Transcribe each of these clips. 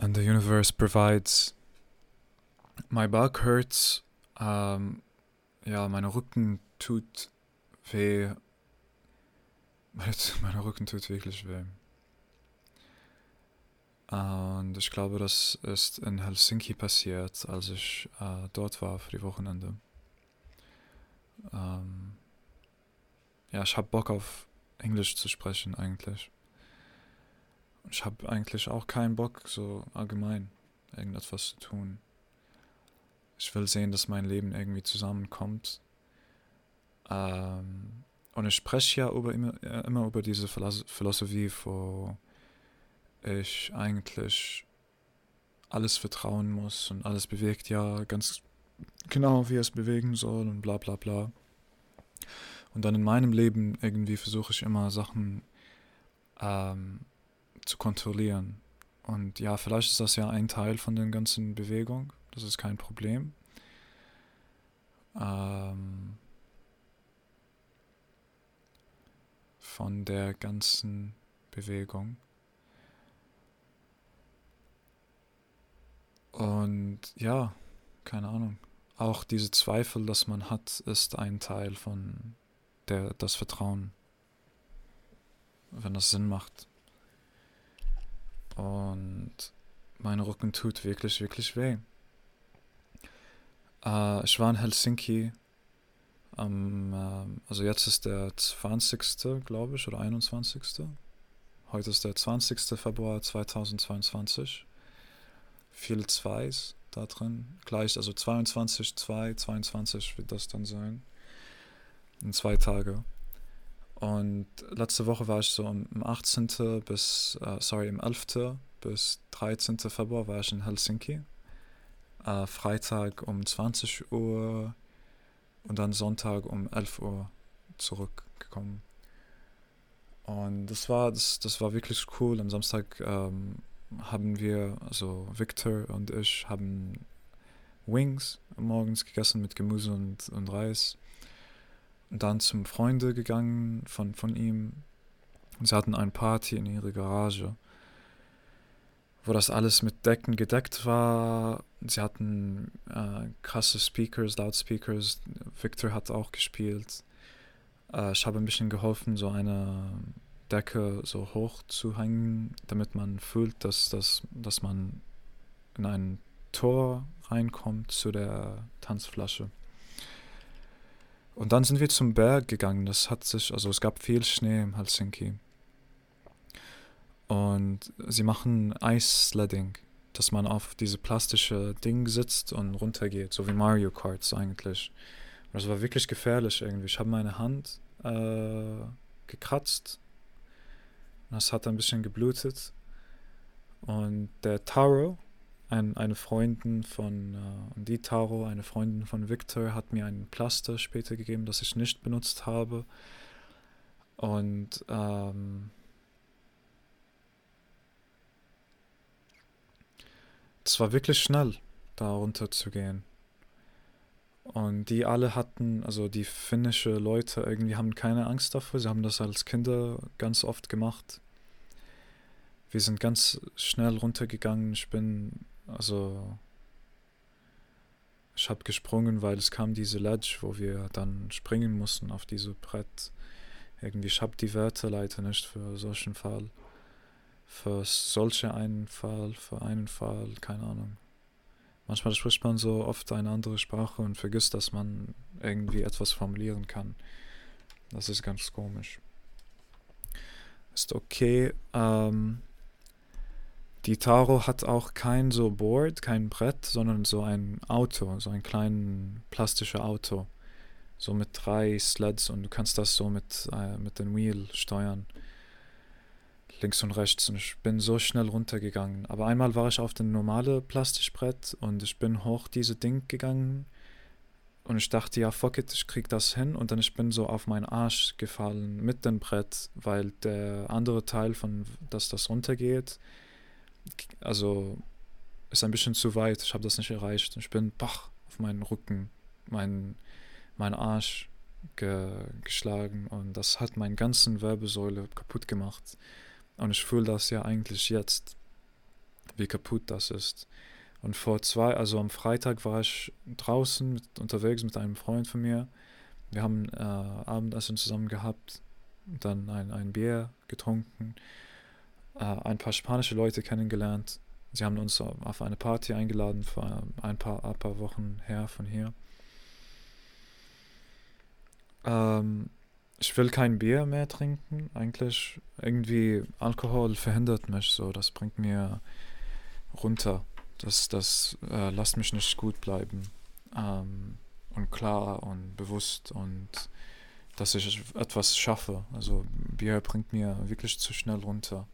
and the universe provides. My back hurts. Um, ja, mein Rücken tut weh. Mein Rücken tut wirklich weh. Und ich glaube, das ist in Helsinki passiert, als ich äh, dort war für die Wochenende. Ähm, ja, ich habe Bock auf Englisch zu sprechen eigentlich. Ich habe eigentlich auch keinen Bock, so allgemein irgendetwas zu tun. Ich will sehen, dass mein Leben irgendwie zusammenkommt. Ähm, und ich spreche ja über, immer, immer über diese Philosophie, wo ich eigentlich alles vertrauen muss und alles bewegt ja ganz genau, wie es bewegen soll und bla bla bla. Und dann in meinem Leben irgendwie versuche ich immer Sachen ähm, zu kontrollieren. Und ja, vielleicht ist das ja ein Teil von der ganzen Bewegung. Das ist kein Problem. Ähm, von der ganzen Bewegung. Und ja, keine Ahnung. Auch diese Zweifel, dass man hat, ist ein Teil von der, das Vertrauen. Wenn das Sinn macht. Und mein Rücken tut wirklich, wirklich weh. Äh, ich war in Helsinki. Am, äh, also jetzt ist der 20. glaube ich, oder 21. Heute ist der 20. Februar 2022. Viel Zweis da drin. Gleich, also 22, 2, 22 wird das dann sein. In zwei Tage. Und letzte Woche war ich so am 18. bis, äh, sorry, im 11. bis 13. Februar war ich in Helsinki. Äh, Freitag um 20 Uhr und dann Sonntag um 11 Uhr zurückgekommen. Und das war, das, das war wirklich cool. Am Samstag ähm, haben wir, also Victor und ich, haben Wings morgens gegessen mit Gemüse und, und Reis dann zum Freunde gegangen von, von ihm. Sie hatten eine Party in ihrer Garage, wo das alles mit Decken gedeckt war. Sie hatten äh, krasse Speakers, Loudspeakers. Victor hat auch gespielt. Äh, ich habe ein bisschen geholfen, so eine Decke so hoch zu hängen, damit man fühlt, dass, dass, dass man in ein Tor reinkommt zu der Tanzflasche. Und dann sind wir zum Berg gegangen. Das hat sich, also es gab viel Schnee in Helsinki. Und sie machen Eissledding, dass man auf diese plastische Ding sitzt und runtergeht, so wie Mario Karts eigentlich. Und das war wirklich gefährlich irgendwie. Ich habe meine Hand äh, gekratzt. Das hat ein bisschen geblutet. Und der Taro, ein, eine Freundin von äh, die Taro, eine Freundin von Victor, hat mir ein Plaster später gegeben, das ich nicht benutzt habe. Und ähm, es war wirklich schnell, da runter zu gehen. Und die alle hatten, also die finnische Leute irgendwie haben keine Angst davor. Sie haben das als Kinder ganz oft gemacht. Wir sind ganz schnell runtergegangen. Ich bin also ich habe gesprungen, weil es kam diese Ledge, wo wir dann springen mussten auf diese Brett. Irgendwie, ich habe die Werte leider nicht für solchen Fall. Für solche einen Fall, für einen Fall, keine Ahnung. Manchmal spricht man so oft eine andere Sprache und vergisst, dass man irgendwie etwas formulieren kann. Das ist ganz komisch. Ist okay. Ähm, die Taro hat auch kein so Board, kein Brett, sondern so ein Auto, so ein kleines plastisches Auto. So mit drei Sleds und du kannst das so mit, äh, mit dem Wheel steuern. Links und rechts. Und ich bin so schnell runtergegangen. Aber einmal war ich auf dem normalen Plastikbrett und ich bin hoch diese Ding gegangen. Und ich dachte, ja, fuck it, ich krieg das hin. Und dann ich bin so auf meinen Arsch gefallen mit dem Brett, weil der andere Teil von, dass das runtergeht, also ist ein bisschen zu weit. Ich habe das nicht erreicht. Ich bin bach auf meinen Rücken, mein, mein Arsch ge, geschlagen und das hat meine ganzen Wirbelsäule kaputt gemacht. Und ich fühle das ja eigentlich jetzt. wie kaputt das ist. Und vor zwei, also am Freitag war ich draußen mit, unterwegs mit einem Freund von mir. Wir haben äh, Abendessen zusammen gehabt, dann ein, ein Bier getrunken, äh, ein paar spanische Leute kennengelernt. Sie haben uns auf eine Party eingeladen vor ein paar, ein paar Wochen her von hier. Ähm, ich will kein Bier mehr trinken, eigentlich. Irgendwie Alkohol verhindert mich so, das bringt mir runter. Das, das äh, lässt mich nicht gut bleiben. Ähm, und klar und bewusst und dass ich etwas schaffe. Also Bier bringt mir wirklich zu schnell runter.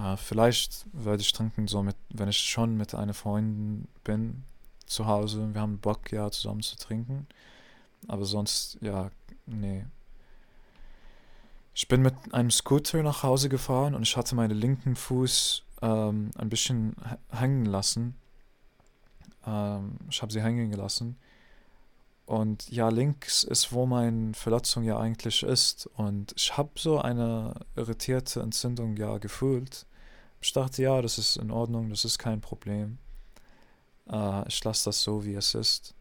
Äh, vielleicht werde ich trinken, so mit, wenn ich schon mit einer Freundin bin zu Hause. Wir haben Bock, ja, zusammen zu trinken. Aber sonst, ja, nee. Ich bin mit einem Scooter nach Hause gefahren und ich hatte meinen linken Fuß ähm, ein bisschen hängen lassen. Ähm, ich habe sie hängen gelassen. Und ja, links ist, wo meine Verletzung ja eigentlich ist. Und ich habe so eine irritierte Entzündung ja gefühlt. Ich dachte, ja, das ist in Ordnung, das ist kein Problem. Äh, ich lasse das so, wie es ist.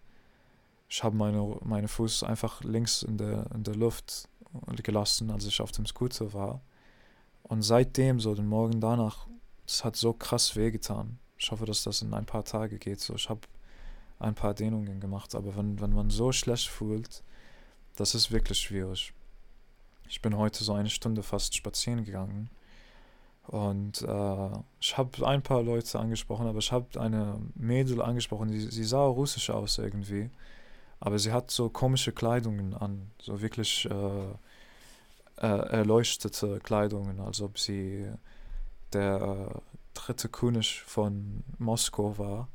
Ich habe meine, meine Fuß einfach links in der, in der Luft gelassen, als ich auf dem Scooter war. Und seitdem, so den Morgen danach, es hat so krass wehgetan. Ich hoffe, dass das in ein paar Tage geht. So, ich habe ein paar Dehnungen gemacht, aber wenn, wenn man so schlecht fühlt, das ist wirklich schwierig. Ich bin heute so eine Stunde fast spazieren gegangen und äh, ich habe ein paar Leute angesprochen, aber ich habe eine Mädel angesprochen, die, sie sah russisch aus irgendwie, aber sie hat so komische Kleidungen an, so wirklich äh, äh, erleuchtete Kleidungen, als ob sie der äh, dritte König von Moskau war.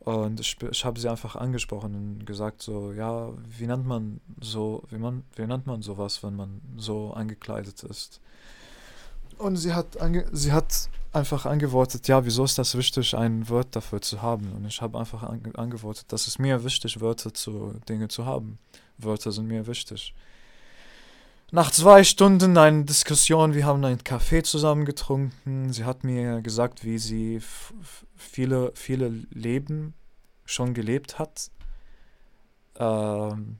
Und ich, ich habe sie einfach angesprochen und gesagt so, ja, wie nennt man so, wie man, wie nennt man sowas, wenn man so angekleidet ist? Und sie hat, sie hat einfach angewortet, ja, wieso ist das wichtig, ein Wort dafür zu haben? Und ich habe einfach ange, angewortet, dass es mir wichtig, Wörter zu Dinge zu haben. Wörter sind mir wichtig. Nach zwei Stunden eine Diskussion, wir haben einen Kaffee zusammen getrunken. Sie hat mir gesagt, wie sie viele, viele Leben schon gelebt hat. Ähm,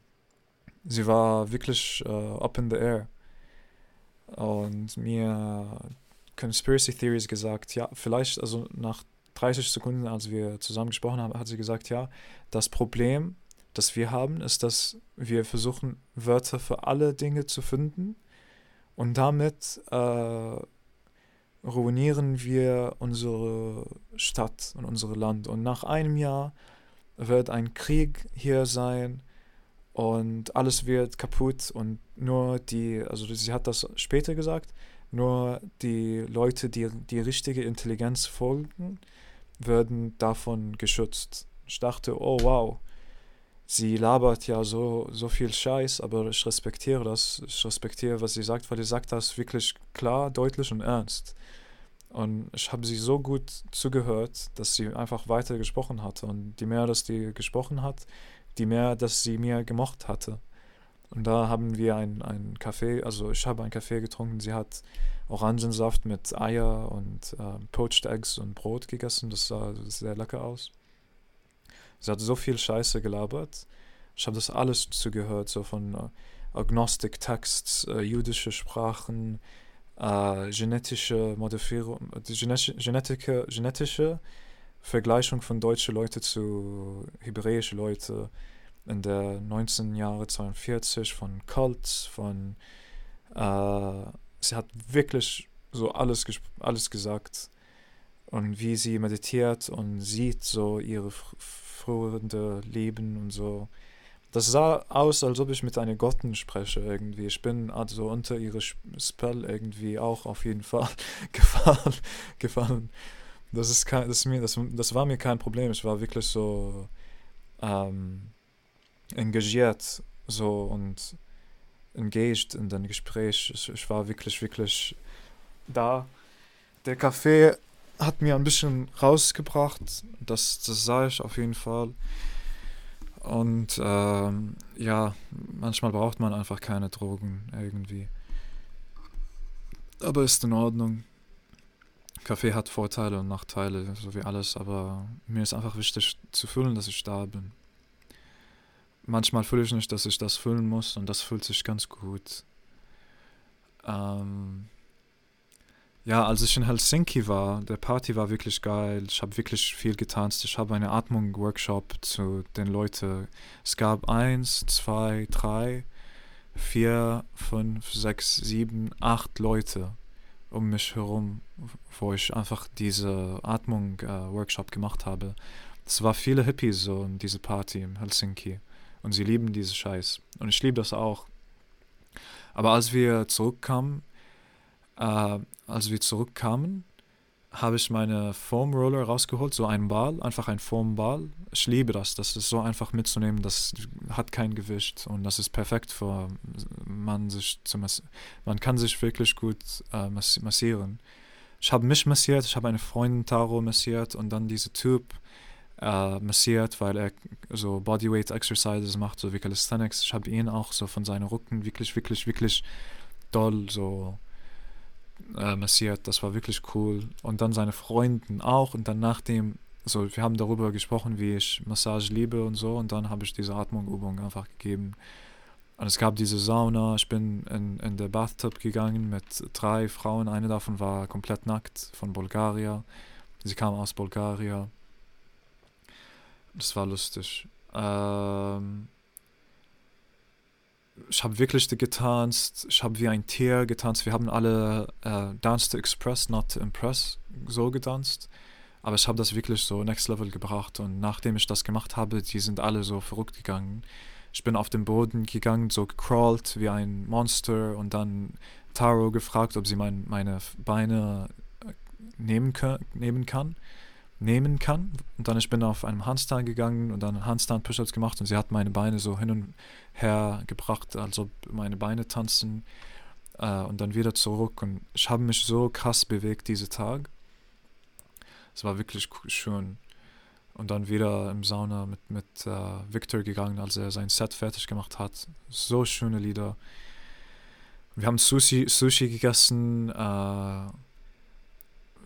sie war wirklich äh, up in the air. Und mir Conspiracy Theories gesagt, ja, vielleicht, also nach 30 Sekunden, als wir zusammen gesprochen haben, hat sie gesagt, ja, das Problem das wir haben, ist, dass wir versuchen, Wörter für alle Dinge zu finden und damit äh, ruinieren wir unsere Stadt und unser Land. Und nach einem Jahr wird ein Krieg hier sein und alles wird kaputt und nur die, also sie hat das später gesagt, nur die Leute, die die richtige Intelligenz folgen, werden davon geschützt. Ich dachte, oh wow, sie labert ja so, so viel Scheiß, aber ich respektiere das. Ich respektiere, was sie sagt, weil sie sagt das wirklich klar, deutlich und ernst. Und ich habe sie so gut zugehört, dass sie einfach weiter gesprochen hatte. Und die mehr, dass die gesprochen hat, die mehr, dass sie mir gemocht hatte. Und da haben wir ein, ein Kaffee, also ich habe einen Kaffee getrunken, sie hat Orangensaft mit Eier und äh, Poached Eggs und Brot gegessen, das sah sehr lecker aus. Sie hat so viel Scheiße gelabert. Ich habe das alles zugehört, so von äh, Agnostik-Texts, äh, jüdische Sprachen, äh, genetische Modifierung, genetische, genetische Vergleichung von deutschen Leuten zu hebräischen Leuten in der 19 Jahre 42 von Cults, von äh, sie hat wirklich so alles, alles gesagt und wie sie meditiert und sieht so ihre frühere Leben und so. Das sah aus, als ob ich mit einer Gotten spreche irgendwie. Ich bin also unter ihre Spell irgendwie auch auf jeden Fall gefallen. gefallen. Das, ist kein, das, ist mir, das, das war mir kein Problem. Ich war wirklich so ähm, engagiert so und engaged in dem Gespräch. Ich, ich war wirklich, wirklich da. Der Kaffee hat mir ein bisschen rausgebracht. Das, das sah ich auf jeden Fall. Und ähm, ja, manchmal braucht man einfach keine Drogen irgendwie. Aber ist in Ordnung. Kaffee hat Vorteile und Nachteile, so wie alles, aber mir ist einfach wichtig zu fühlen, dass ich da bin. Manchmal fühle ich nicht, dass ich das fühlen muss und das fühlt sich ganz gut. Ähm, ja, als ich in Helsinki war, der Party war wirklich geil. Ich habe wirklich viel getanzt. Ich habe eine Atmung-Workshop zu den Leuten. Es gab eins, zwei, drei, vier, fünf, sechs, sieben, acht Leute um mich herum, wo ich einfach diese Atmung-Workshop äh, gemacht habe. Es war viele Hippies so in diese Party in Helsinki. Und sie lieben diese Scheiß. Und ich liebe das auch. Aber als wir zurückkamen, äh, als wir zurückkamen, habe ich meine Foam Roller rausgeholt, so einen Ball, einfach ein Foam Ball. Ich liebe das, das ist so einfach mitzunehmen, das hat kein Gewicht und das ist perfekt für man sich zu man kann sich wirklich gut äh, massieren. Ich habe mich massiert, ich habe eine Freundin Taro massiert und dann diese Typ äh, massiert, weil er so Bodyweight Exercises macht, so wie Calisthenics. Ich habe ihn auch so von seinen Rücken wirklich, wirklich, wirklich doll so äh, massiert. Das war wirklich cool. Und dann seine Freundin auch. Und dann nachdem, so wir haben darüber gesprochen, wie ich Massage liebe und so. Und dann habe ich diese Atmungübung einfach gegeben. Und es gab diese Sauna. Ich bin in, in der Bathtub gegangen mit drei Frauen. Eine davon war komplett nackt von Bulgarien. Sie kam aus Bulgarien. Das war lustig. Ähm, ich habe wirklich getanzt, ich habe wie ein Tier getanzt. Wir haben alle äh, Dance to Express, not to Impress so getanzt. Aber ich habe das wirklich so next level gebracht. Und nachdem ich das gemacht habe, die sind alle so verrückt gegangen. Ich bin auf den Boden gegangen, so gecrawlt wie ein Monster und dann Taro gefragt, ob sie mein, meine Beine äh, nehmen, nehmen kann nehmen kann. Und dann ich bin auf einem Handstand gegangen und dann Handstand Push-ups gemacht und sie hat meine Beine so hin und her gebracht, also meine Beine tanzen äh, und dann wieder zurück. Und ich habe mich so krass bewegt diese Tag. Es war wirklich schön. Und dann wieder im Sauna mit, mit äh, Victor gegangen, als er sein Set fertig gemacht hat. So schöne Lieder. Wir haben Sushi, Sushi gegessen. Äh,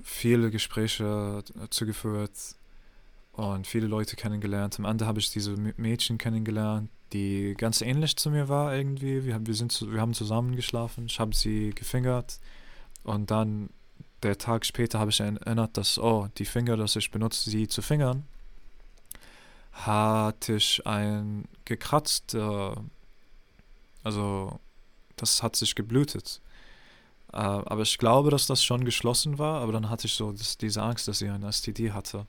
viele Gespräche zugeführt und viele Leute kennengelernt. Am Ende habe ich diese Mädchen kennengelernt, die ganz ähnlich zu mir war irgendwie. Wir haben, wir sind, wir haben zusammen geschlafen, ich habe sie gefingert und dann der Tag später habe ich erinnert, dass, oh, die Finger, dass ich benutze, sie zu fingern, hatte ich ein gekratzt, äh, also das hat sich geblutet. Äh, aber ich glaube, dass das schon geschlossen war, aber dann hatte ich so das, diese Angst, dass sie eine STD hatte.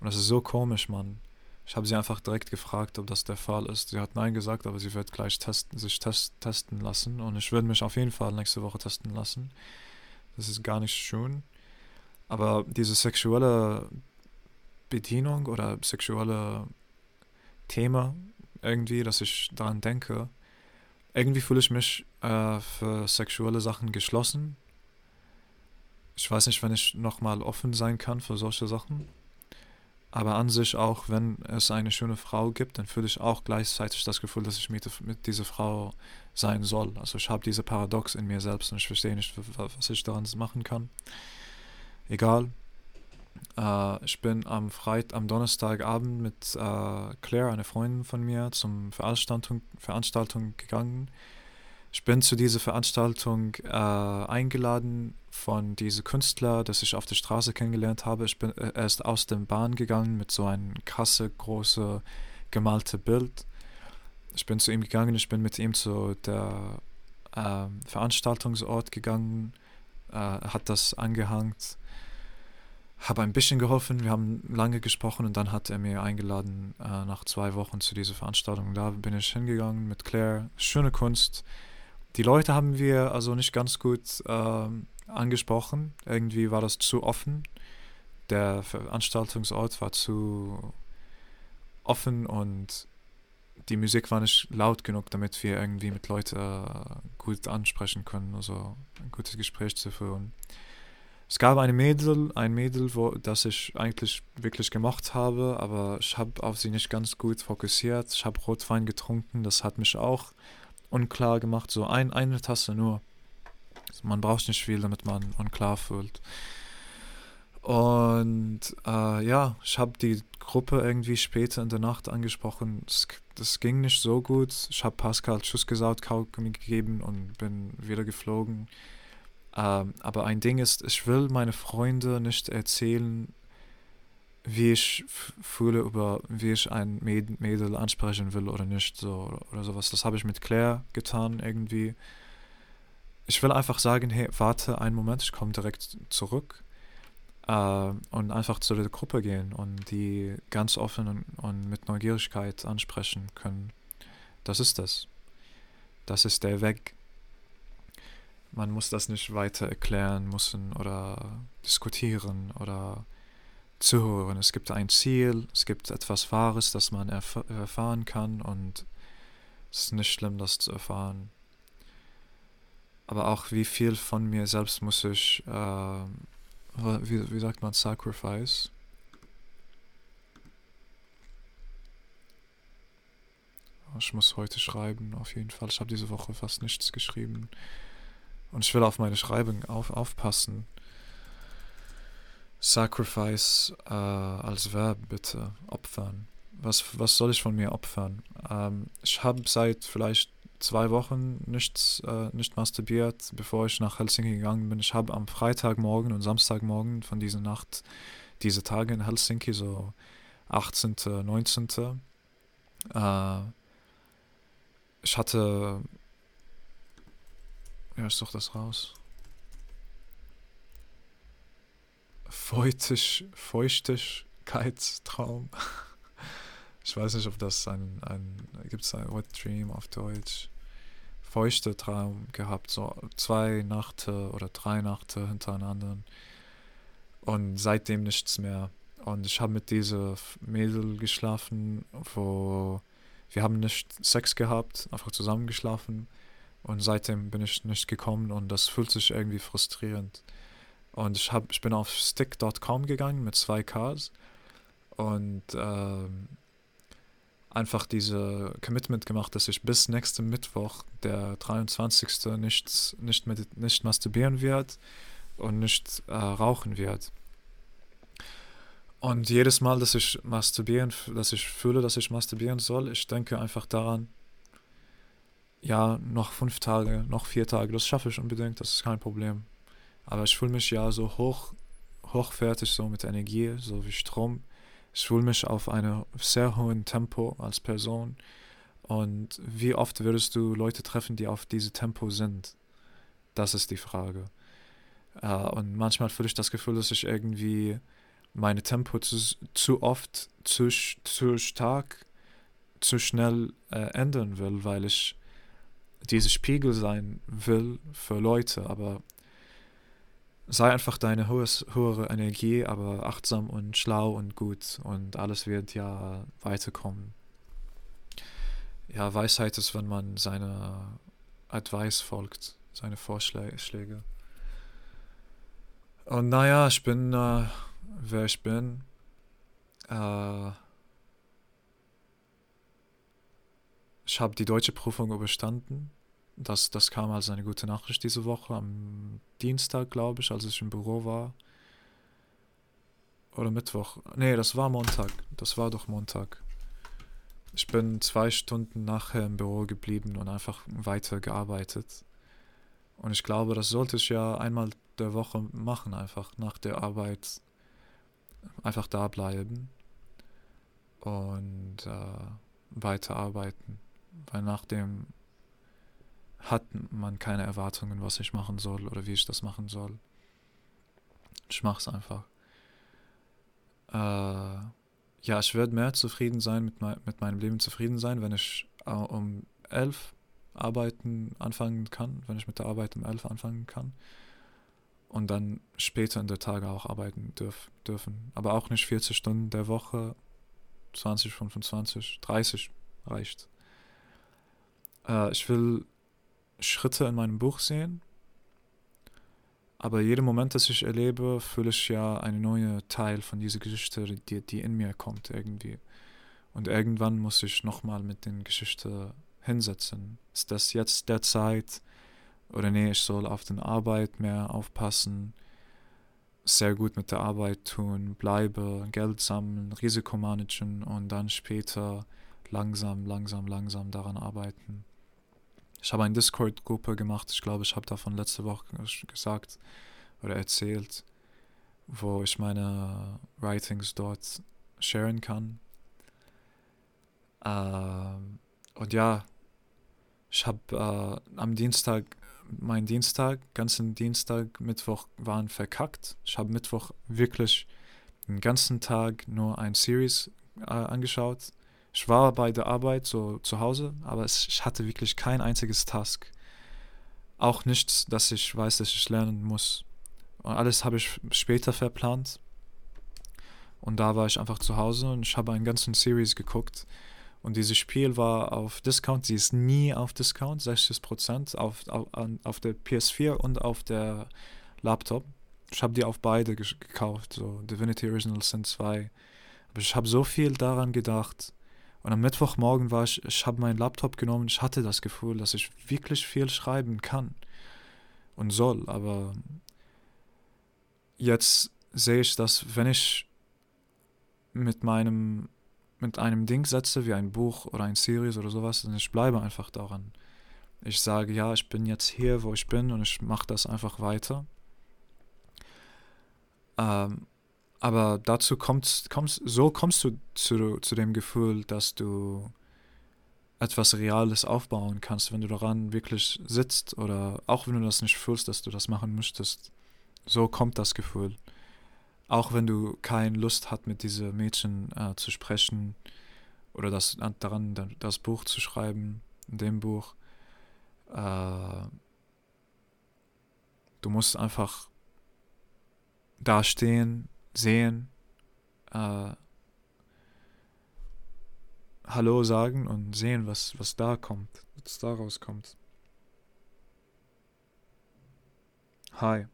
Und das ist so komisch, Mann. Ich habe sie einfach direkt gefragt, ob das der Fall ist. Sie hat Nein gesagt, aber sie wird gleich testen, sich test, testen lassen. Und ich würde mich auf jeden Fall nächste Woche testen lassen. Das ist gar nicht schön. Aber diese sexuelle Bedienung oder sexuelle Thema irgendwie, dass ich daran denke, irgendwie fühle ich mich äh, für sexuelle Sachen geschlossen. Ich weiß nicht, wenn ich nochmal offen sein kann für solche Sachen. Aber an sich auch, wenn es eine schöne Frau gibt, dann fühle ich auch gleichzeitig das Gefühl, dass ich mit, mit dieser Frau sein soll. Also ich habe diese Paradox in mir selbst und ich verstehe nicht, was ich daran machen kann. Egal. Äh, ich bin am Freit am Donnerstagabend mit äh, Claire, einer Freundin von mir, zum Veranstaltung, Veranstaltung gegangen. Ich bin zu dieser Veranstaltung äh, eingeladen von diesem Künstler, das ich auf der Straße kennengelernt habe. Ich bin, äh, er ist aus der Bahn gegangen mit so einem krasse, große, gemalte Bild. Ich bin zu ihm gegangen, ich bin mit ihm zu der äh, Veranstaltungsort gegangen, äh, hat das angehangt habe ein bisschen geholfen. Wir haben lange gesprochen und dann hat er mir eingeladen äh, nach zwei Wochen zu dieser Veranstaltung. Da bin ich hingegangen mit Claire. Schöne Kunst. Die Leute haben wir also nicht ganz gut äh, angesprochen. Irgendwie war das zu offen. Der Veranstaltungsort war zu offen und die Musik war nicht laut genug, damit wir irgendwie mit Leuten äh, gut ansprechen können, also ein gutes Gespräch zu führen. Es gab eine Mädel, ein Mädel, wo, das ich eigentlich wirklich gemacht habe, aber ich habe auf sie nicht ganz gut fokussiert. Ich habe Rotwein getrunken, das hat mich auch unklar gemacht. So ein, eine Tasse nur. Man braucht nicht viel, damit man unklar fühlt. Und äh, ja, ich habe die Gruppe irgendwie später in der Nacht angesprochen. Das, das ging nicht so gut. Ich habe Pascal Schuss gesagt, Kaugummi gegeben und bin wieder geflogen. Ähm, aber ein Ding ist, ich will meine Freunde nicht erzählen, wie ich fühle über, wie ich ein Mädel ansprechen will oder nicht, so oder sowas. Das habe ich mit Claire getan irgendwie. Ich will einfach sagen, hey, warte einen Moment, ich komme direkt zurück äh, und einfach zu der Gruppe gehen und die ganz offen und, und mit Neugierigkeit ansprechen können. Das ist das. Das ist der Weg. Man muss das nicht weiter erklären müssen oder diskutieren oder zuhören. Es gibt ein Ziel, es gibt etwas Wahres, das man erf erfahren kann und es ist nicht schlimm, das zu erfahren. Aber auch wie viel von mir selbst muss ich, äh, wie, wie sagt man, sacrifice? Ich muss heute schreiben, auf jeden Fall. Ich habe diese Woche fast nichts geschrieben. Und ich will auf meine Schreibung auf, aufpassen. Sacrifice äh, als Verb bitte, opfern. Was, was soll ich von mir opfern? Ähm, ich habe seit vielleicht zwei Wochen nichts, äh, nicht masturbiert, bevor ich nach Helsinki gegangen bin. Ich habe am Freitagmorgen und Samstagmorgen von dieser Nacht, diese Tage in Helsinki, so 18., 19., äh, ich hatte, ja, ich suche das raus. Feuchtig, Feuchtigkeitstraum. Ich weiß nicht, ob das ein, ein gibt es ein Wet Dream auf Deutsch. Feuchte Traum gehabt, so zwei Nächte oder drei Nächte hintereinander. Und seitdem nichts mehr. Und ich habe mit dieser Mädel geschlafen, wo wir haben nicht Sex gehabt, einfach zusammen geschlafen. Und seitdem bin ich nicht gekommen und das fühlt sich irgendwie frustrierend. Und ich, hab, ich bin auf stick.com gegangen mit zwei Ks und ähm, einfach diese Commitment gemacht, dass ich bis nächsten Mittwoch, der 23. nichts, nicht, mit, nicht masturbieren wird und nicht äh, rauchen wird. Und jedes Mal, dass ich masturbieren, dass ich fühle, dass ich masturbieren soll, ich denke einfach daran, ja, noch fünf Tage, noch vier Tage, das schaffe ich unbedingt, das ist kein Problem. Aber ich fühle mich ja so hoch, hochwertig, so mit Energie, so wie Strom. Ich fühle mich auf einem sehr hohen Tempo als Person. Und wie oft würdest du Leute treffen, die auf diesem Tempo sind? Das ist die Frage. Uh, und manchmal fühle ich das Gefühl, dass ich irgendwie meine Tempo zu, zu oft, zu, zu stark, zu schnell äh, ändern will, weil ich diese Spiegel sein will für Leute, aber sei einfach deine hohes, höhere Energie, aber achtsam und schlau und gut und alles wird ja weiterkommen. Ja, Weisheit ist, wenn man seine Advice folgt, seine Vorschläge. Und naja, ich bin, äh, wer ich bin. Äh, ich habe die deutsche Prüfung überstanden das, das kam als eine gute Nachricht diese Woche, am Dienstag, glaube ich, als ich im Büro war. Oder Mittwoch. Nee, das war Montag. Das war doch Montag. Ich bin zwei Stunden nachher im Büro geblieben und einfach weiter gearbeitet. Und ich glaube, das sollte ich ja einmal der Woche machen, einfach nach der Arbeit einfach da bleiben und äh, weiterarbeiten. Weil nach dem hat man keine Erwartungen, was ich machen soll oder wie ich das machen soll. Ich mach's einfach. Äh, ja, ich werde mehr zufrieden sein, mit, mein, mit meinem Leben zufrieden sein, wenn ich äh, um elf arbeiten anfangen kann, wenn ich mit der Arbeit um elf anfangen kann. Und dann später in der Tage auch arbeiten dürf, dürfen. Aber auch nicht 40 Stunden der Woche, 20, 25, 30 reicht. Äh, ich will Schritte in meinem Buch sehen. Aber jeden Moment, das ich erlebe, fühle ich ja einen neuen Teil von dieser Geschichte, die, die in mir kommt irgendwie. Und irgendwann muss ich nochmal mit den Geschichte hinsetzen. Ist das jetzt der Zeit? Oder nee, ich soll auf den Arbeit mehr aufpassen. sehr gut mit der Arbeit tun, bleibe, Geld sammeln, Risiko managen und dann später langsam, langsam, langsam daran arbeiten. Ich habe eine Discord-Gruppe gemacht, ich glaube, ich habe davon letzte Woche gesagt oder erzählt, wo ich meine Writings dort sharen kann. Ähm, und ja, ich habe äh, am Dienstag, mein Dienstag, ganzen Dienstag, Mittwoch waren verkackt. Ich habe Mittwoch wirklich den ganzen Tag nur ein Series äh, angeschaut. Ich war bei der Arbeit so zu Hause, aber ich hatte wirklich kein einziges Task. Auch nichts, dass ich weiß, dass ich lernen muss. Und alles habe ich später verplant. Und da war ich einfach zu Hause und ich habe einen ganzen Series geguckt. Und dieses Spiel war auf Discount, sie ist nie auf Discount, 60% auf, auf, auf der PS4 und auf der Laptop. Ich habe die auf beide gekauft, so Divinity Original Sin 2. Aber ich habe so viel daran gedacht. Und am Mittwochmorgen war ich, ich habe meinen Laptop genommen, ich hatte das Gefühl, dass ich wirklich viel schreiben kann und soll. Aber jetzt sehe ich, dass wenn ich mit meinem mit einem Ding setze, wie ein Buch oder ein Series oder sowas, dann ich bleibe einfach daran. Ich sage, ja, ich bin jetzt hier, wo ich bin und ich mache das einfach weiter. Ähm, aber dazu kommst, kommst, so kommst du zu, zu dem Gefühl, dass du etwas Reales aufbauen kannst, wenn du daran wirklich sitzt oder auch wenn du das nicht fühlst, dass du das machen möchtest. So kommt das Gefühl auch wenn du keine Lust hast, mit diesen Mädchen äh, zu sprechen oder das, daran das Buch zu schreiben, in dem Buch, äh, du musst einfach da stehen, sehen, äh, Hallo sagen und sehen, was, was da kommt, was daraus kommt. Hi.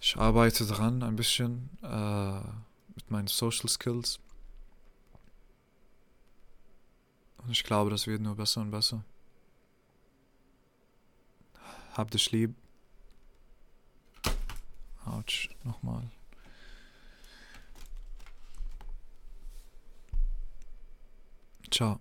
Ich arbeite dran ein bisschen äh, mit meinen Social Skills. Und ich glaube, das wird nur besser und besser. Hab dich lieb. Autsch, nochmal. Ciao.